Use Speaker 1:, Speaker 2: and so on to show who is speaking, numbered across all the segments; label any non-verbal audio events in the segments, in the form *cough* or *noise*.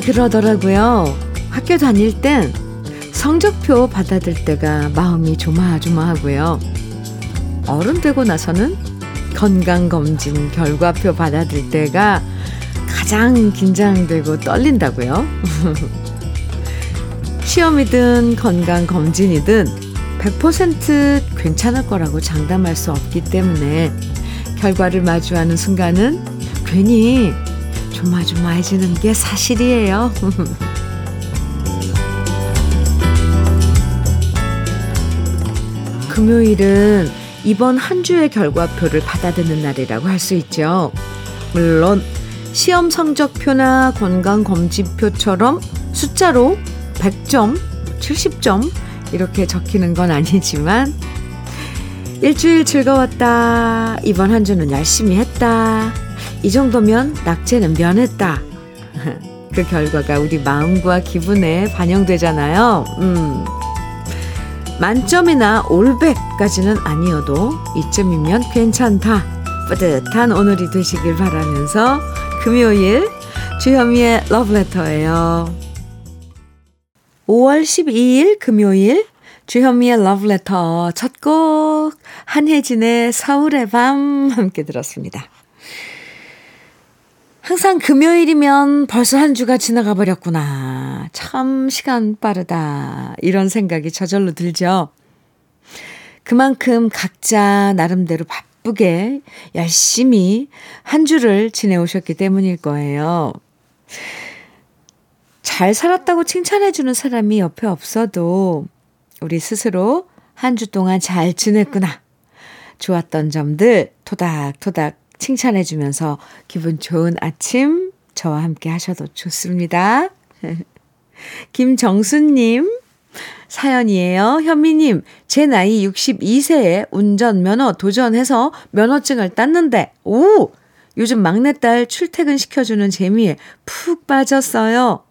Speaker 1: 그러더라고요. 학교 다닐 땐 성적표 받아들 때가 마음이 조마조마하고요. 어른 되고 나서는 건강검진 결과표 받아들 때가 가장 긴장되고 떨린다고요. *laughs* 시험이든 건강검진이든 100% 괜찮을 거라고 장담할 수 없기 때문에 결과를 마주하는 순간은 괜히 조마조마해지는 게 사실이에요. *laughs* 금요일은 이번 한 주의 결과표를 받아드는 날이라고 할 수 있죠. 물론 시험 성적표나 건강검진표처럼 숫자로 100점, 70점 이렇게 적히는 건 아니지만 일주일 즐거웠다. 이번 한 주는 열심히 했다. 이 정도면 낙제는 면했다. *laughs* 그 결과가 우리 마음과 기분에 반영되잖아요. 음. 만점이나 올백까지는 아니어도 이쯤이면 괜찮다. 뿌듯한 오늘이 되시길 바라면서 금요일 주현미의 러브레터예요. 5월 12일 금요일 주현미의 러브레터 첫 곡 한혜진의 서울의 밤 함께 들었습니다. 항상 금요일이면 벌써 한 주가 지나가 버렸구나. 참 시간 빠르다. 이런 생각이 저절로 들죠. 그만큼 각자 나름대로 바쁘게 열심히 한 주를 지내오셨기 때문일 거예요. 잘 살았다고 칭찬해주는 사람이 옆에 없어도 우리 스스로 한 주 동안 잘 지냈구나. 좋았던 점들 토닥토닥 칭찬해주면서 기분 좋은 아침 저와 함께 하셔도 좋습니다. *laughs* 김정수님 사연이에요. 현미님, 제 나이 62세에 운전면허 도전해서 면허증을 땄는데, 오! 요즘 막내딸 출퇴근 시켜주는 재미에 푹 빠졌어요.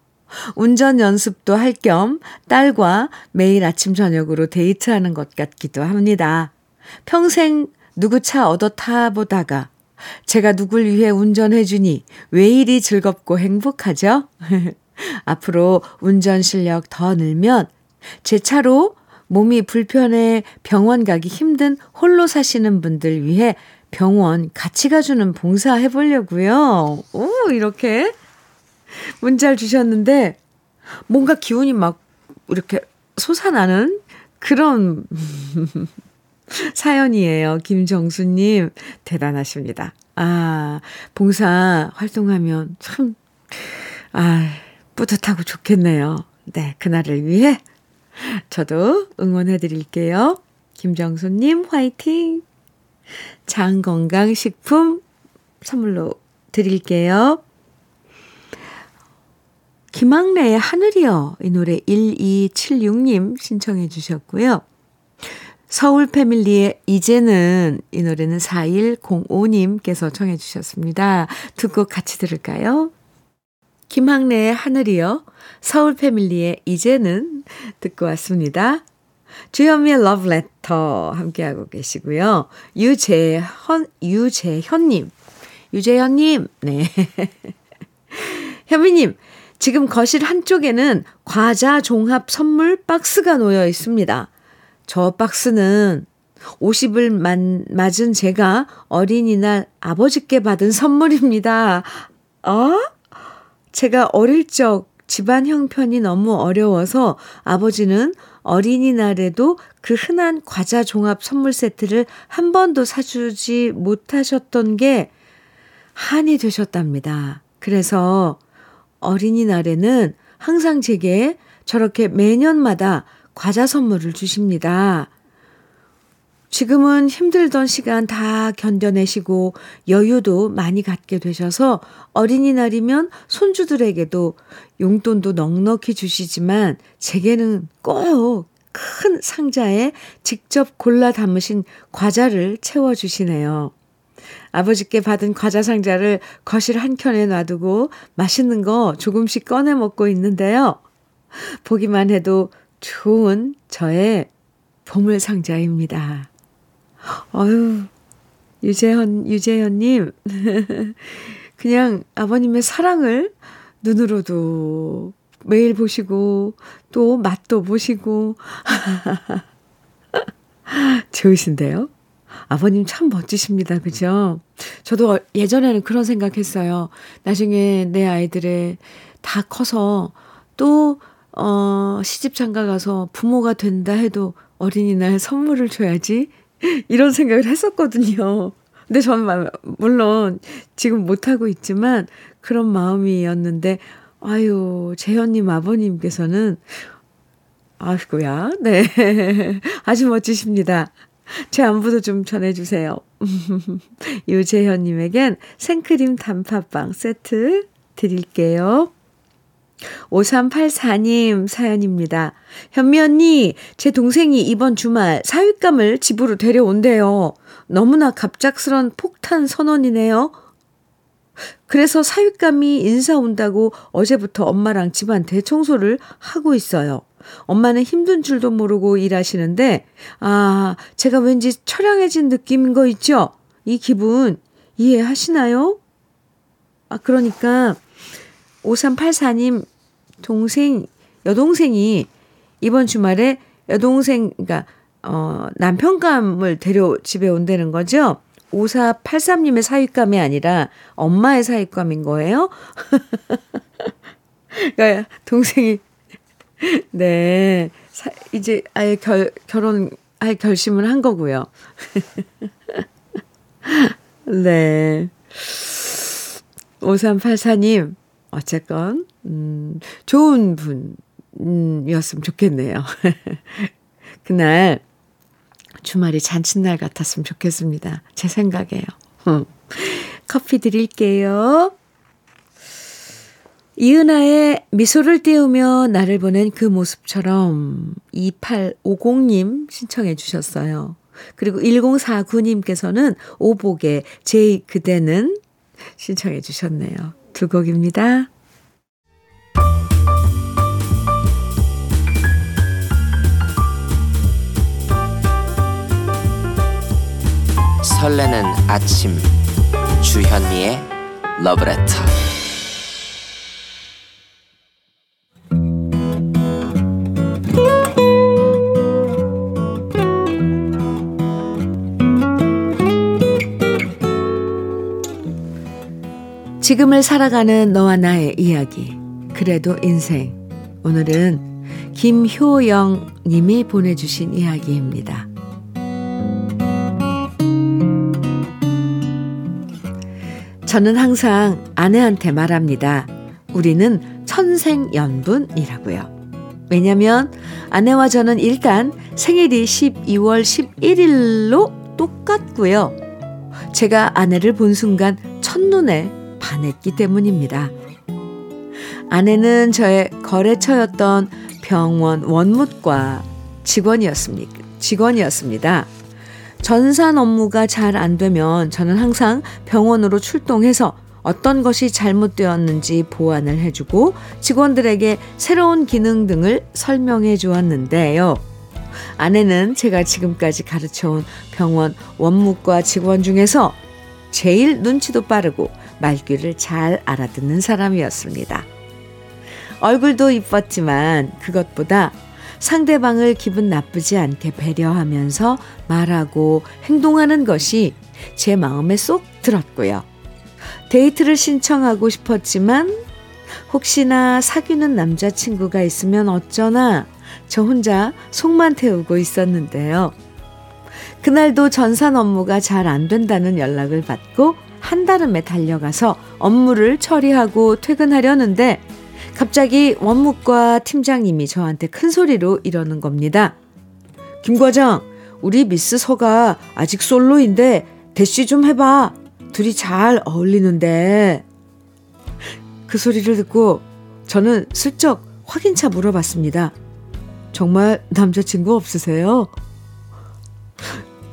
Speaker 1: 운전 연습도 할 겸 딸과 매일 아침 저녁으로 데이트하는 것 같기도 합니다. 평생 누구 차 얻어 타보다가 제가 누굴 위해 운전해주니 왜 이리 즐겁고 행복하죠? *laughs* 앞으로 운전 실력 더 늘면 제 차로 몸이 불편해 병원 가기 힘든 홀로 사시는 분들 위해 병원 같이 가주는 봉사 해보려고요. 오, 이렇게 문자를 주셨는데 뭔가 기운이 막 이렇게 솟아나는 그런 *laughs* 사연이에요. 김정수님, 대단하십니다. 아, 봉사 활동하면 참, 아, 뿌듯하고 좋겠네요. 네, 그날을 위해 저도 응원해 드릴게요. 김정수님, 화이팅! 장건강식품 선물로 드릴게요. 김학래의 하늘이여 이 노래 1276님 신청해 주셨고요. 서울 패밀리의 이제는 이 노래는 4105님께서 청해 주셨습니다. 두 곡 같이 들을까요? 김학래의 하늘이요. 서울 패밀리의 이제는 듣고 왔습니다. 주현미의 러브레터 함께하고 계시고요. 유재현, 유재현님. 유재현님, 네. *laughs* 현미님, 지금 거실 한쪽에는 과자 종합 선물 박스가 놓여 있습니다. 저 박스는 50을 만, 맞은 제가 어린이날 아버지께 받은 선물입니다. 어? 제가 어릴 적 집안 형편이 너무 어려워서 아버지는 어린이날에도 그 흔한 과자 종합 선물 세트를 한 번도 사주지 못하셨던 게 한이 되셨답니다. 그래서 어린이날에는 항상 제게 저렇게 매년마다 과자 선물을 주십니다. 지금은 힘들던 시간 다 견뎌내시고 여유도 많이 갖게 되셔서 어린이날이면 손주들에게도 용돈도 넉넉히 주시지만 제게는 꼭 큰 상자에 직접 골라 담으신 과자를 채워주시네요. 아버지께 받은 과자 상자를 거실 한켠에 놔두고 맛있는 거 조금씩 꺼내 먹고 있는데요. 보기만 해도 좋은 저의 보물 상자입니다. 어유 유재현, 유재현님. *laughs* 그냥 아버님의 사랑을 눈으로도 매일 보시고, 또 맛도 보시고. *laughs* 좋으신데요? 아버님 참 멋지십니다. 그죠? 저도 예전에는 그런 생각했어요. 나중에 내 아이들의 다 커서 또, 어, 시집 장가 가서 부모가 된다 해도 어린이날 선물을 줘야지. *laughs* 이런 생각을 했었거든요. 근데 저는 물론 지금 못하고 있지만 그런 마음이었는데, 아유, 재현님 아버님께서는, 아이고야, 네. *laughs* 아주 멋지십니다. 제 안부도 좀 전해주세요. *laughs* 유재현님에겐 생크림 단팥빵 세트 드릴게요. 5384님 사연입니다. 현미 언니, 제 동생이 이번 주말 사윗감을 집으로 데려온대요. 너무나 갑작스런 폭탄 선언이네요. 그래서 사윗감이 인사 온다고 어제부터 엄마랑 집안 대청소를 하고 있어요. 엄마는 힘든 줄도 모르고 일하시는데, 아, 제가 왠지 처량해진 느낌인 거 있죠? 이 기분 이해하시나요? 아, 그러니까, 5384님 동생, 여동생이 이번 주말에 여동생, 그러니까, 어, 남편감을 데려 집에 온다는 거죠? 5483님의 사윗감이 아니라 엄마의 사윗감인 거예요? *laughs* 그러니까 동생이 네. 사, 이제 아예 결, 결혼할 결심을 한 거고요. *laughs* 네. 5384님, 어쨌건, 음, 좋은 분 이었으면 좋겠네요. *laughs* 그날, 주말이 잔칫날 같았으면 좋겠습니다. 제 생각에요. 커피 드릴게요. 이은아의 미소를 띄우며 나를 보낸 그 모습처럼 2850님 신청해 주셨어요. 그리고 1049님께서는 오복의 제이 그대는 신청해 주셨네요. 두 곡입니다.
Speaker 2: 설레는 아침 주현미의 러브레터
Speaker 1: 지금을 살아가는 너와 나의 이야기. 그래도 인생. 오늘은 김효영 님이 보내주신 이야기입니다. 저는 항상 아내한테 말합니다. 우리는 천생연분이라고요. 왜냐면 아내와 저는 일단 생일이 12월 11일로 똑같고요. 제가 아내를 본 순간 첫눈에 반했기 때문입니다. 아내는 저의 거래처였던 병원 원무과 직원이었습니다. 직원이었습니다. 전산 업무가 잘 안 되면 저는 항상 병원으로 출동해서 어떤 것이 잘못되었는지 보완을 해주고 직원들에게 새로운 기능 등을 설명해 주었는데요. 아내는 제가 지금까지 가르쳐온 병원 원무과 직원 중에서 제일 눈치도 빠르고 말귀를 잘 알아듣는 사람이었습니다. 얼굴도 이뻤지만 그것보다 상대방을 기분 나쁘지 않게 배려하면서 말하고 행동하는 것이 제 마음에 쏙 들었고요. 데이트를 신청하고 싶었지만 혹시나 사귀는 남자친구가 있으면 어쩌나 저 혼자 속만 태우고 있었는데요. 그날도 전산 업무가 잘 안 된다는 연락을 받고 한달음에 달려가서 업무를 처리하고 퇴근하려는데 갑자기 원무과 팀장님이 저한테 큰 소리로 이러는 겁니다. 김 과장, 우리 미스 서가 아직 솔로인데 대쉬 좀 해봐. 둘이 잘 어울리는데. 그 소리를 듣고 저는 슬쩍 확인차 물어봤습니다. 정말 남자친구 없으세요?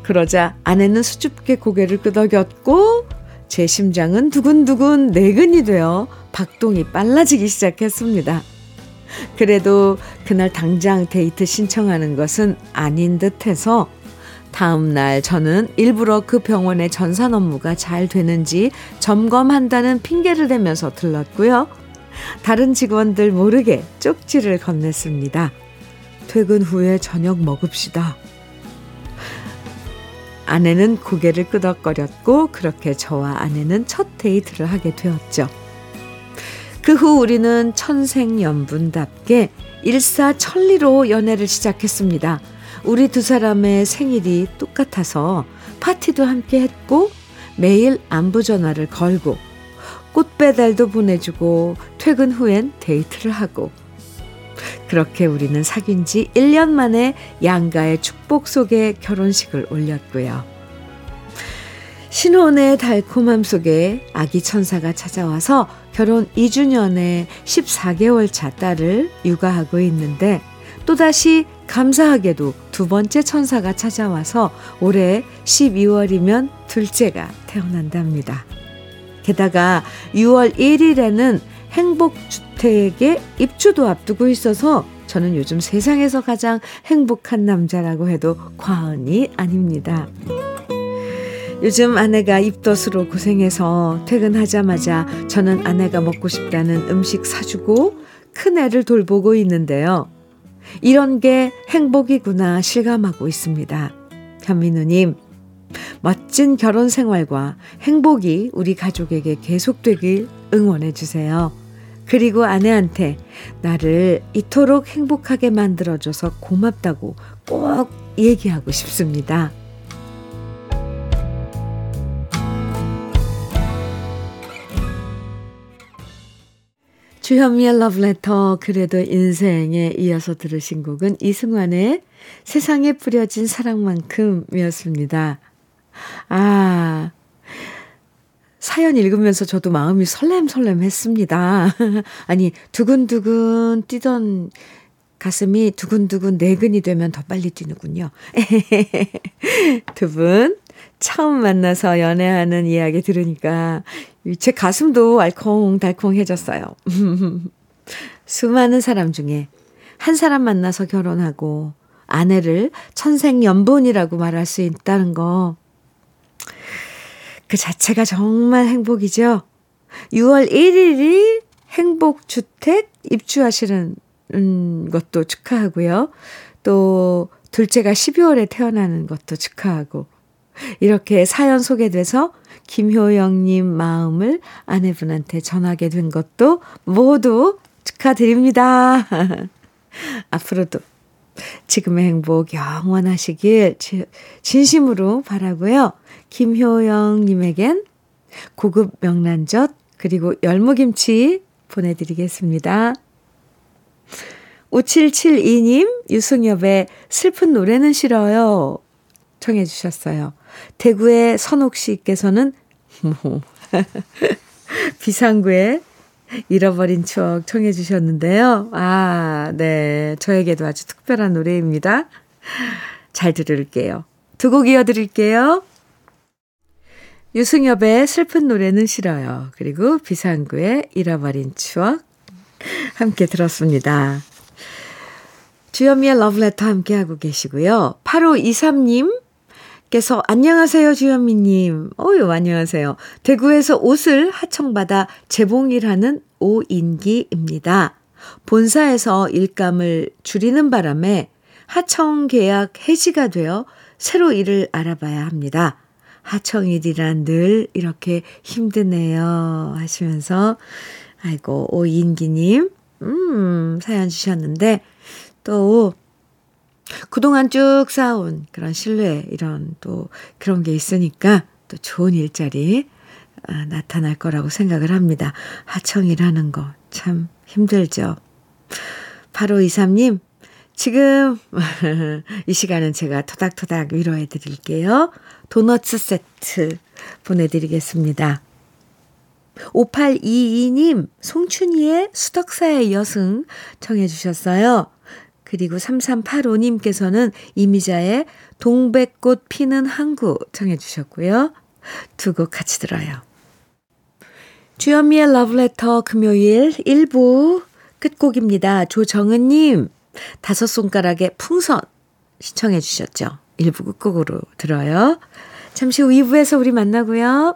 Speaker 1: 그러자 아내는 수줍게 고개를 끄덕였고 제 심장은 두근두근 내근이 되어 박동이 빨라지기 시작했습니다. 그래도 그날 당장 데이트 신청하는 것은 아닌 듯 해서 다음날 저는 일부러 그 병원의 전산 업무가 잘 되는지 점검한다는 핑계를 대면서 들렀고요. 다른 직원들 모르게 쪽지를 건넸습니다. 퇴근 후에 저녁 먹읍시다. 아내는 고개를 끄덕거렸고 그렇게 저와 아내는 첫 데이트를 하게 되었죠. 그 후 우리는 천생연분답게 일사천리로 연애를 시작했습니다. 우리 두 사람의 생일이 똑같아서 파티도 함께 했고 매일 안부 전화를 걸고 꽃 배달도 보내주고 퇴근 후엔 데이트를 하고 그렇게 우리는 사귄 지 1년 만에 양가의 축복 속에 결혼식을 올렸고요. 신혼의 달콤함 속에 아기 천사가 찾아와서 결혼 2주년에 14개월 차 딸을 육아하고 있는데 또다시 감사하게도 두 번째 천사가 찾아와서 올해 12월이면 둘째가 태어난답니다. 게다가 6월 1일에는 행복주택에 입주도 앞두고 있어서 저는 요즘 세상에서 가장 행복한 남자라고 해도 과언이 아닙니다. 요즘 아내가 입덧으로 고생해서 퇴근하자마자 저는 아내가 먹고 싶다는 음식 사주고 큰애를 돌보고 있는데요. 이런 게 행복이구나 실감하고 있습니다. 현민우님, 멋진 결혼 생활과 행복이 우리 가족에게 계속되길 응원해 주세요. 그리고 아내한테 나를 이토록 행복하게 만들어줘서 고맙다고 꼭 얘기하고 싶습니다. 주현미의 러브레터 그래도 인생에 이어서 들으신 곡은 이승환의 세상에 뿌려진 사랑만큼이었습니다. 아, 사연 읽으면서 저도 마음이 설렘설렘 했습니다. *laughs* 아니, 두근두근 뛰던 가슴이 두근두근 내근이 되면 더 빨리 뛰는군요. *laughs* 두 분, 처음 만나서 연애하는 이야기 들으니까 제 가슴도 알콩달콩해졌어요. *laughs* 수많은 사람 중에 한 사람 만나서 결혼하고 아내를 천생연분이라고 말할 수 있다는 거. 그 자체가 정말 행복이죠. 6월 1일이 행복주택 입주하시는 것도 축하하고요. 또 둘째가 12월에 태어나는 것도 축하하고 이렇게 사연 소개돼서 김효영님 마음을 아내분한테 전하게 된 것도 모두 축하드립니다. *laughs* 앞으로도 지금의 행복 영원하시길 진심으로 바라고요. 김효영님에겐 고급 명란젓 그리고 열무김치 보내드리겠습니다. 5772님 유승엽의 슬픈 노래는 싫어요. 청해 주셨어요. 대구의 선옥 씨께서는 뭐 *laughs* 비상구의 잃어버린 추억 청해 주셨는데요. 아, 네. 저에게도 아주 특별한 노래입니다. 잘 들을게요. 두 곡 이어드릴게요. 유승엽의 슬픈 노래는 싫어요. 그리고 비상구의 잃어버린 추억 함께 들었습니다. 주현미의 러브레터 함께하고 계시고요. 8523님 께서 안녕하세요 주현미님. 어유 안녕하세요. 대구에서 옷을 하청받아 재봉일하는 오인기입니다. 본사에서 일감을 줄이는 바람에 하청 계약 해지가 되어 새로 일을 알아봐야 합니다. 하청일이란 늘 이렇게 힘드네요. 하시면서, 아이고, 오인기님, 음, 사연 주셨는데, 또, 그동안 쭉 쌓아온 그런 신뢰, 이런 또 그런 게 있으니까 또 좋은 일자리 아, 나타날 거라고 생각을 합니다. 하청이라는 거 참 힘들죠. 8523님, 지금 *laughs* 이 시간은 제가 토닥토닥 위로해 드릴게요. 도너츠 세트 보내드리겠습니다. 5822님, 송춘희의 수덕사의 여승 청해 주셨어요. 그리고 3385님께서는 이미자의 동백꽃 피는 항구 청해 주셨고요. 두 곡 같이 들어요. 주현미의 러브레터 금요일 1부 끝곡입니다. 조정은님, 다섯 손가락의 풍선 시청해 주셨죠. 1부 끝곡으로 들어요. 잠시 후 2부에서 우리 만나고요.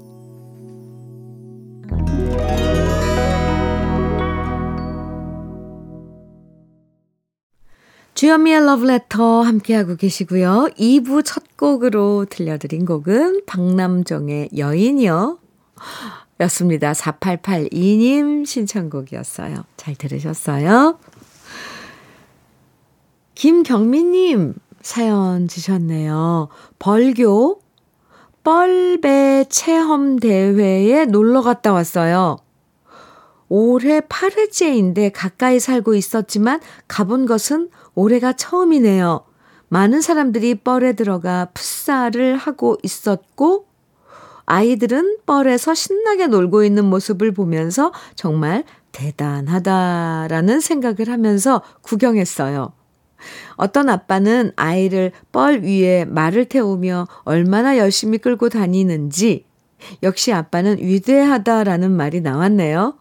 Speaker 1: 주현미의 Letter 함께하고 계시고요. 2부 첫 곡으로 들려드린 곡은 박남정의 여인이요. 였습니다. 4882님 신청곡이었어요. 잘 들으셨어요? 김경민님 사연 주셨네요. 벌교 뻘배 체험 대회에 놀러 갔다 왔어요. 올해 8회째인데 가까이 살고 있었지만 가본 것은 올해가 처음이네요. 많은 사람들이 뻘에 들어가 풋살을 하고 있었고 아이들은 뻘에서 신나게 놀고 있는 모습을 보면서 정말 대단하다라는 생각을 하면서 구경했어요. 어떤 아빠는 아이를 뻘 위에 말을 태우며 얼마나 열심히 끌고 다니는지 역시 아빠는 위대하다라는 말이 나왔네요.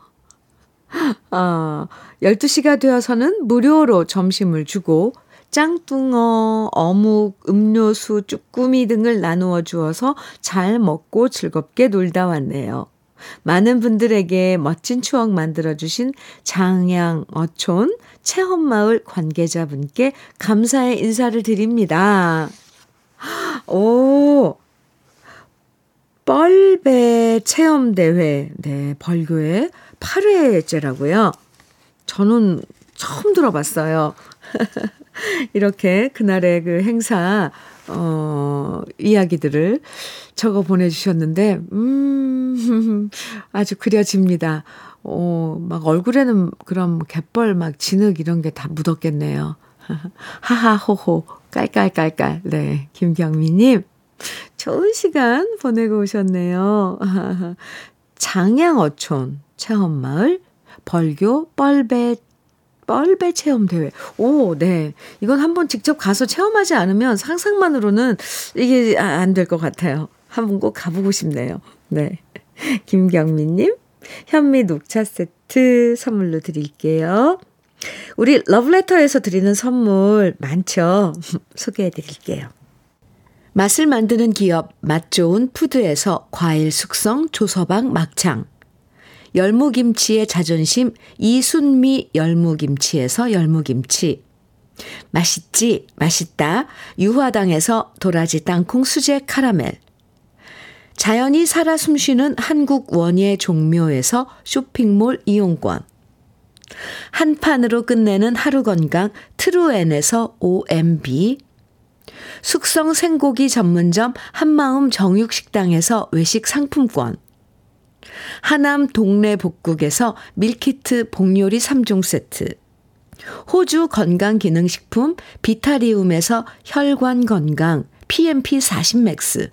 Speaker 1: 아, 12시가 되어서는 무료로 점심을 주고 짱뚱어, 어묵, 음료수, 쭈꾸미 등을 나누어 주어서 잘 먹고 즐겁게 놀다 왔네요. 많은 분들에게 멋진 추억 만들어주신 장양 어촌 체험마을 관계자분께 감사의 인사를 드립니다. 오, 뻘배 체험대회, 네, 벌교의 8회째라고요. 저는 처음 들어봤어요. *laughs* 이렇게 그날의 그 행사, 어, 이야기들을 적어 보내주셨는데, 음, *laughs* 아주 그려집니다. 어, 막 얼굴에는 뭐 갯벌 막 진흙 이런 게 다 묻었겠네요. *laughs* 하하호호, 깔깔깔깔. 네, 김경미님. 좋은 시간 보내고 오셨네요. 장양어촌 체험마을 벌교 뻘배 뻘배 체험 대회. 오, 네. 이건 한번 직접 가서 체험하지 않으면 상상만으로는 이게 안 될 것 같아요. 한번 꼭 가보고 싶네요. 네. *laughs* 김경민님, 현미 녹차 세트 선물로 드릴게요. 우리 러브레터에서 드리는 선물 많죠? *laughs* 소개해 드릴게요. 맛을 만드는 기업 맛 좋은 푸드에서 과일 숙성 조서방 막창 열무김치의 자존심 이순미 열무김치에서 열무김치. 맛있지? 맛있다. 유화당에서 도라지 땅콩 수제 카라멜. 자연이 살아 숨쉬는 한국 원예 종묘에서 쇼핑몰 이용권. 한 판으로 끝내는 하루 건강 트루엔에서 OMB 숙성 생고기 전문점 한마음 정육식당에서 외식 상품권 하남 동네 복국에서 밀키트 복요리 3종 세트. 호주 건강기능식품 비타리움에서 혈관 건강 PMP 40 맥스.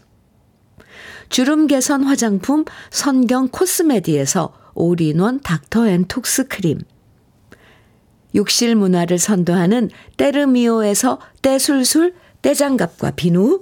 Speaker 1: 주름 개선 화장품 선경 코스메디에서 올인원 닥터 앤 톡스 크림. 욕실 문화를 선도하는 때르미오에서 때술술 때장갑과 비누.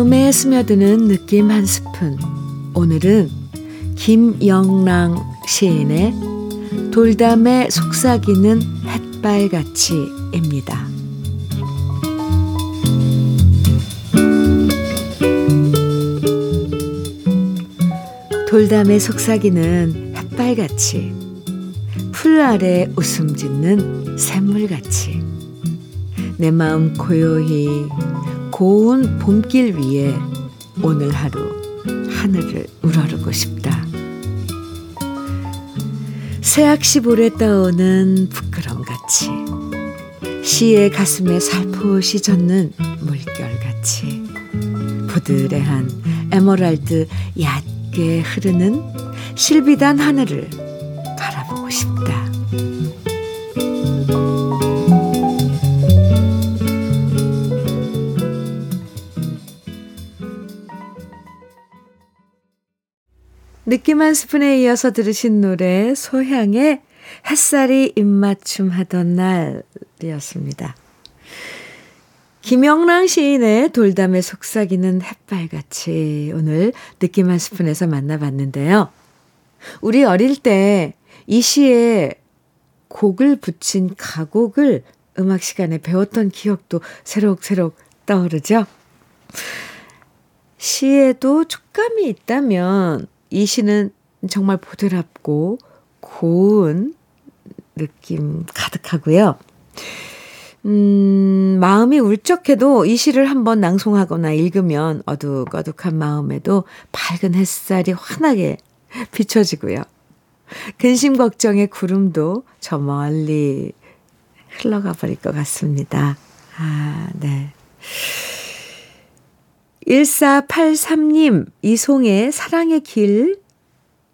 Speaker 1: 마음에 스며드는 느낌 한 스푼. 오늘은 김영랑 시인의 돌담에 속삭이는 햇발같이입니다. 돌담의 속삭이는 햇발같이 풀 아래 웃음 짓는 샘물같이 내 마음 고요히 고운 봄길 위에 오늘 하루 하늘을 우러르고 싶다. 새학시 볼에 떠오는 부끄럼같이 시의 가슴에 살포시 젖는 물결같이 부드레한 에메랄드 얕게 흐르는 실비단 하늘을 느낌 한 스푼에 이어서 들으신 노래 소향의 햇살이 입맞춤 하던 날이었습니다. 김영랑 시인의 돌담에 속삭이는 햇발같이 오늘 느낌 한 스푼에서 만나봤는데요. 우리 어릴 때 이 시에 곡을 붙인 가곡을 음악 시간에 배웠던 기억도 새록새록 떠오르죠. 시에도 촉감이 있다면 이 시는 정말 보드랍고 고운 느낌 가득하고요. 음, 마음이 울적해도 이 시를 한번 낭송하거나 읽으면 어둑어둑한 마음에도 밝은 햇살이 환하게 비춰지고요. 근심 걱정의 구름도 저 멀리 흘러가 버릴 것 같습니다. 아, 네. 1483님, 이송의 사랑의 길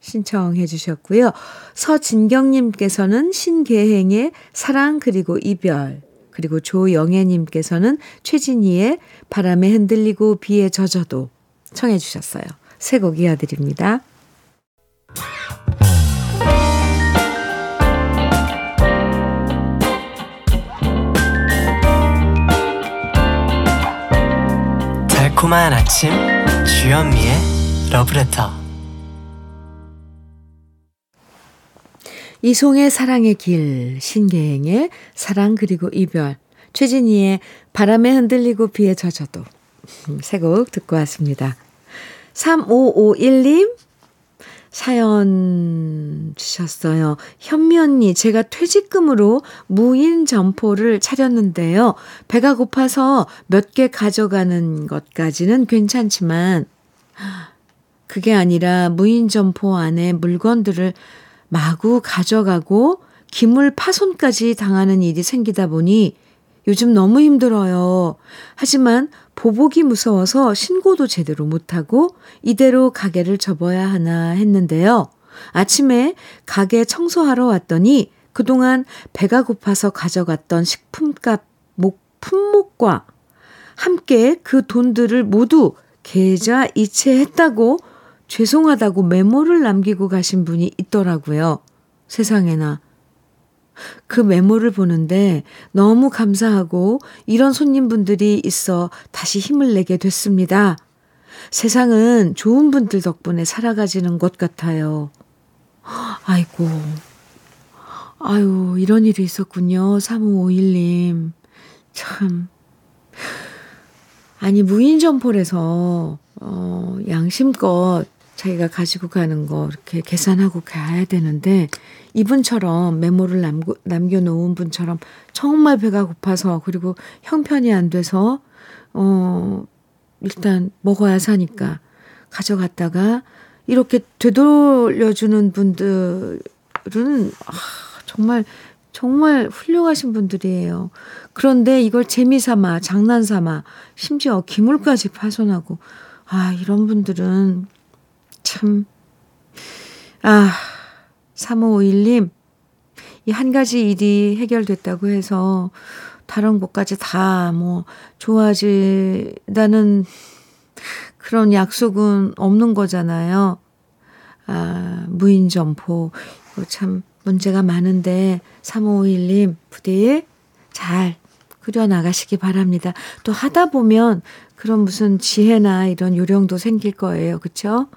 Speaker 1: 신청해 주셨고요. 서진경님께서는 신계행의 사랑 그리고 이별, 그리고 조영애님께서는 최진희의 바람에 흔들리고 비에 젖어도 청해 주셨어요. 새곡 이어드립니다.
Speaker 3: 달콤한 아침 주현미의 러브레터
Speaker 1: 이송의 사랑의 길, 신계행의 사랑 그리고 이별, 최진희의 바람에 흔들리고 비에 젖어도 음, 세곡 듣고 왔습니다. 3551님 사연 주셨어요. 현미 언니, 제가 퇴직금으로 무인 점포를 차렸는데요. 배가 고파서 몇 개 가져가는 것까지는 괜찮지만, 그게 아니라 무인 점포 안에 물건들을 마구 가져가고 기물 파손까지 당하는 일이 생기다 보니 요즘 너무 힘들어요. 하지만 보복이 무서워서 신고도 제대로 못하고 이대로 가게를 접어야 하나 했는데요. 아침에 가게 청소하러 왔더니 그동안 배가 고파서 가져갔던 식품값 목, 품목과 함께 그 돈들을 모두 계좌 이체했다고 죄송하다고 메모를 남기고 가신 분이 있더라고요. 세상에나. 그 메모를 보는데 너무 감사하고 이런 손님분들이 있어 다시 힘을 내게 됐습니다. 세상은 좋은 분들 덕분에 살아가지는 것 같아요. 아이고. 아유, 이런 일이 있었군요. 3551님. 참. 아니, 무인점포에서, 어, 양심껏 자기가 가지고 가는 거 이렇게 계산하고 가야 되는데 이분처럼 메모를 남고, 남겨놓은 분처럼 정말 배가 고파서 그리고 형편이 안 돼서 어 일단 먹어야 사니까 가져갔다가 이렇게 되돌려주는 분들은 아, 정말 정말 훌륭하신 분들이에요. 그런데 이걸 재미삼아 장난삼아 심지어 기물까지 파손하고 아 이런 분들은 참, 아, 3551님, 이 한 가지 일이 해결됐다고 해서 다른 것까지 다 뭐 좋아진다는 그런 약속은 없는 거잖아요. 아, 무인점포. 이거 참 문제가 많은데 3551님 부디 잘 그려나가시기 바랍니다. 또 하다 보면 그런 무슨 지혜나 이런 요령도 생길 거예요. 그쵸?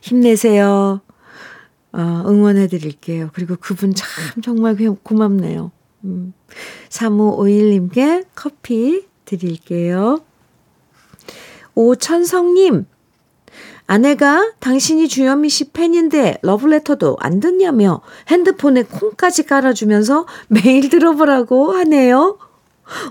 Speaker 1: 힘내세요. 어, 응원해 드릴게요. 그리고 그분 참 정말 고맙네요. 음, 3551님께 커피 드릴게요. 오천성님, 아내가 당신이 주현미 씨 팬인데 러브레터도 안 듣냐며 핸드폰에 콩까지 깔아주면서 매일 들어보라고 하네요.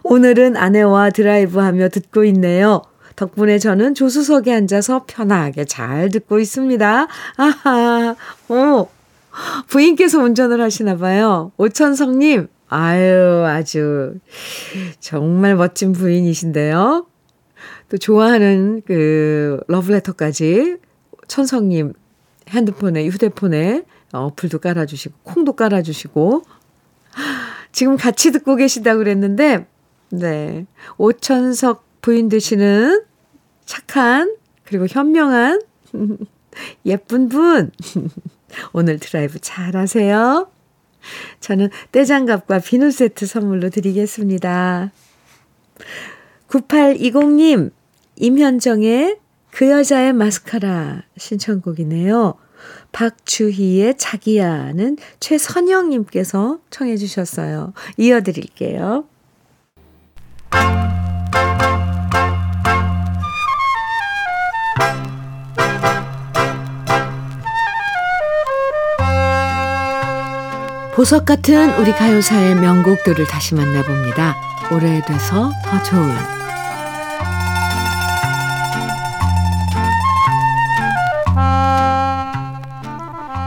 Speaker 1: 오늘은 아내와 드라이브 하며 듣고 있네요. 덕분에 저는 조수석에 앉아서 편하게 잘 듣고 있습니다. 아하, 오, 부인께서 운전을 하시나 봐요. 오천성님, 아유, 아주 정말 멋진 부인이신데요. 또 좋아하는 그 러브레터까지 천성님 핸드폰에, 휴대폰에 어플도 깔아주시고, 콩도 깔아주시고, 지금 같이 듣고 계시다고 그랬는데, 네. 오천석 부인 되시는 착한, 그리고 현명한, *laughs* 예쁜 분. *laughs* 오늘 드라이브 잘 하세요. 저는 떼장갑과 비누 세트 선물로 드리겠습니다. 9820님, 임현정의 그 여자의 마스카라 신청곡이네요. 박주희의 자기야는 최선영님께서 청해 주셨어요. 이어드릴게요. 보석 같은 우리 가요사의 명곡들을 다시 만나봅니다. 오래돼서 더 좋은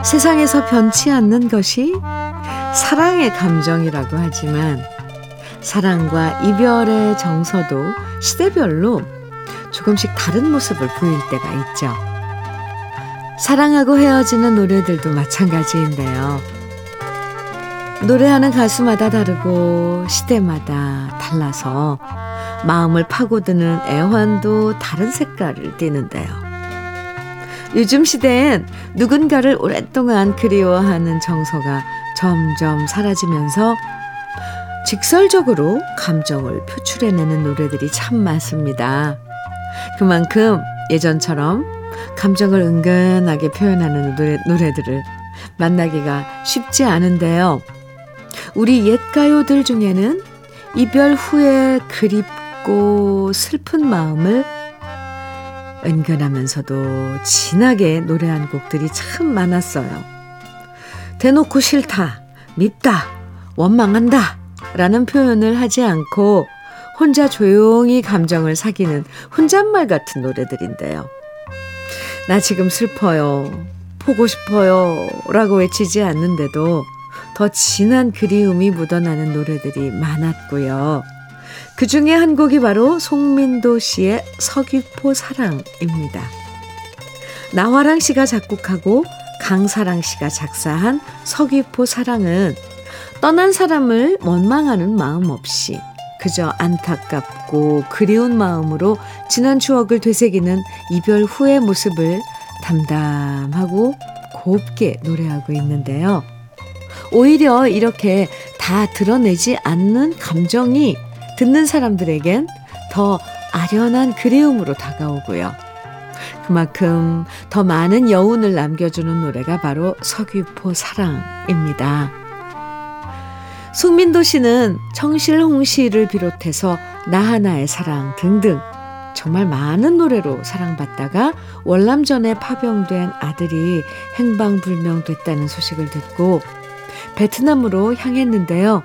Speaker 1: 세상에서 변치 않는 것이 사랑의 감정이라고 하지만 사랑과 이별의 정서도 시대별로 조금씩 다른 모습을 보일 때가 있죠. 사랑하고 헤어지는 노래들도 마찬가지인데요. 노래하는 가수마다 다르고 시대마다 달라서 마음을 파고드는 애환도 다른 색깔을 띠는데요. 요즘 시대엔 누군가를 오랫동안 그리워하는 정서가 점점 사라지면서 직설적으로 감정을 표출해내는 노래들이 참 많습니다. 그만큼 예전처럼 감정을 은근하게 표현하는 노래, 노래들을 만나기가 쉽지 않은데요. 우리 옛 가요들 중에는 이별 후에 그립고 슬픈 마음을 은근하면서도 진하게 노래한 곡들이 참 많았어요. 대놓고 싫다, 밉다, 원망한다 라는 표현을 하지 않고 혼자 조용히 감정을 사귀는 혼잣말 같은 노래들인데요. 나 지금 슬퍼요. 보고 싶어요. 라고 외치지 않는데도 더 진한 그리움이 묻어나는 노래들이 많았고요. 그 중에 한 곡이 바로 송민도 씨의 서귀포 사랑입니다. 나화랑 씨가 작곡하고 강사랑 씨가 작사한 서귀포 사랑은 떠난 사람을 원망하는 마음 없이 그저 안타깝고 그리운 마음으로 지난 추억을 되새기는 이별 후의 모습을 담담하고 곱게 노래하고 있는데요. 오히려 이렇게 다 드러내지 않는 감정이 듣는 사람들에겐 더 아련한 그리움으로 다가오고요. 그만큼 더 많은 여운을 남겨주는 노래가 바로 서귀포 사랑입니다. 숙민도 씨는 청실홍 씨를 비롯해서 나하나의 사랑 등등 정말 많은 노래로 사랑받다가 월남전에 파병된 아들이 행방불명됐다는 소식을 듣고 베트남으로 향했는데요.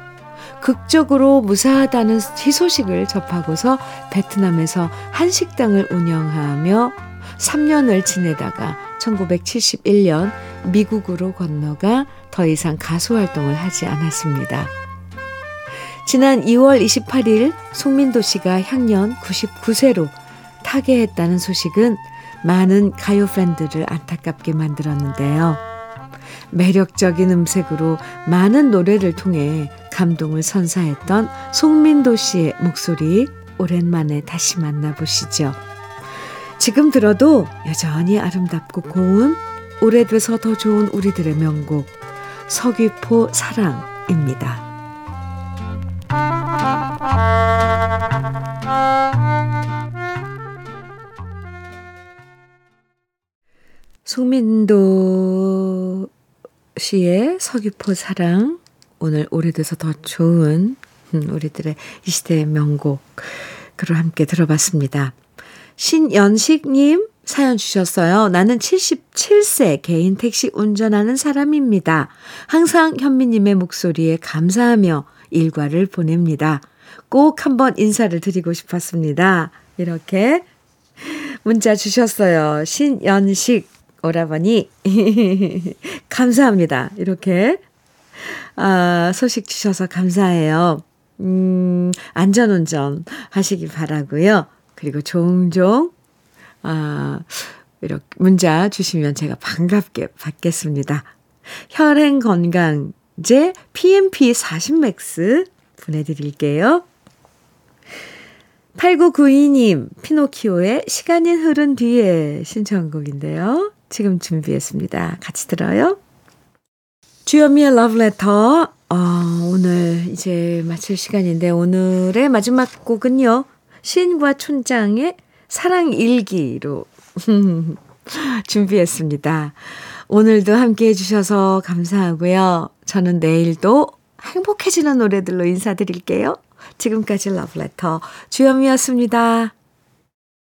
Speaker 1: 극적으로 무사하다는 희소식을 접하고서 베트남에서 한식당을 운영하며 3년을 지내다가 1971년 미국으로 건너가 더 이상 가수 활동을 하지 않았습니다. 지난 2월 28일 송민도 씨가 향년 99세로 타계했다는 소식은 많은 가요 팬들을 안타깝게 만들었는데요. 매력적인 음색으로 많은 노래를 통해 감동을 선사했던 송민도 씨의 목소리 오랜만에 다시 만나보시죠. 지금 들어도 여전히 아름답고 고운 오래돼서 더 좋은 우리들의 명곡 서귀포 사랑입니다. 송민도 씨의 서귀포 사랑 오늘 오래돼서 더 좋은 음, 우리들의 이 시대의 명곡 그를 함께 들어봤습니다. 신연식님 사연 주셨어요. 나는 77세 개인 택시 운전하는 사람입니다. 항상 현미님의 목소리에 감사하며 일과를 보냅니다. 꼭 한번 인사를 드리고 싶었습니다. 이렇게 문자 주셨어요. 신연식 오라버니. *laughs* 감사합니다. 이렇게, 아, 소식 주셔서 감사해요. 음, 안전운전 하시기 바라고요 그리고 종종, 아, 이렇게 문자 주시면 제가 반갑게 받겠습니다. 혈행 건강제 PMP 40 맥스 보내드릴게요. 8992님, 피노키오의 시간이 흐른 뒤에 신청곡인데요. 지금 준비했습니다. 같이 들어요. 주현미의 러브레터. 어, 오늘 이제 마칠 시간인데 오늘의 마지막 곡은요. 시인과 촌장의 사랑 일기로 *laughs* 준비했습니다. 오늘도 함께 해주셔서 감사하고요. 저는 내일도 행복해지는 노래들로 인사드릴게요. 지금까지 러브레터 주현미였습니다.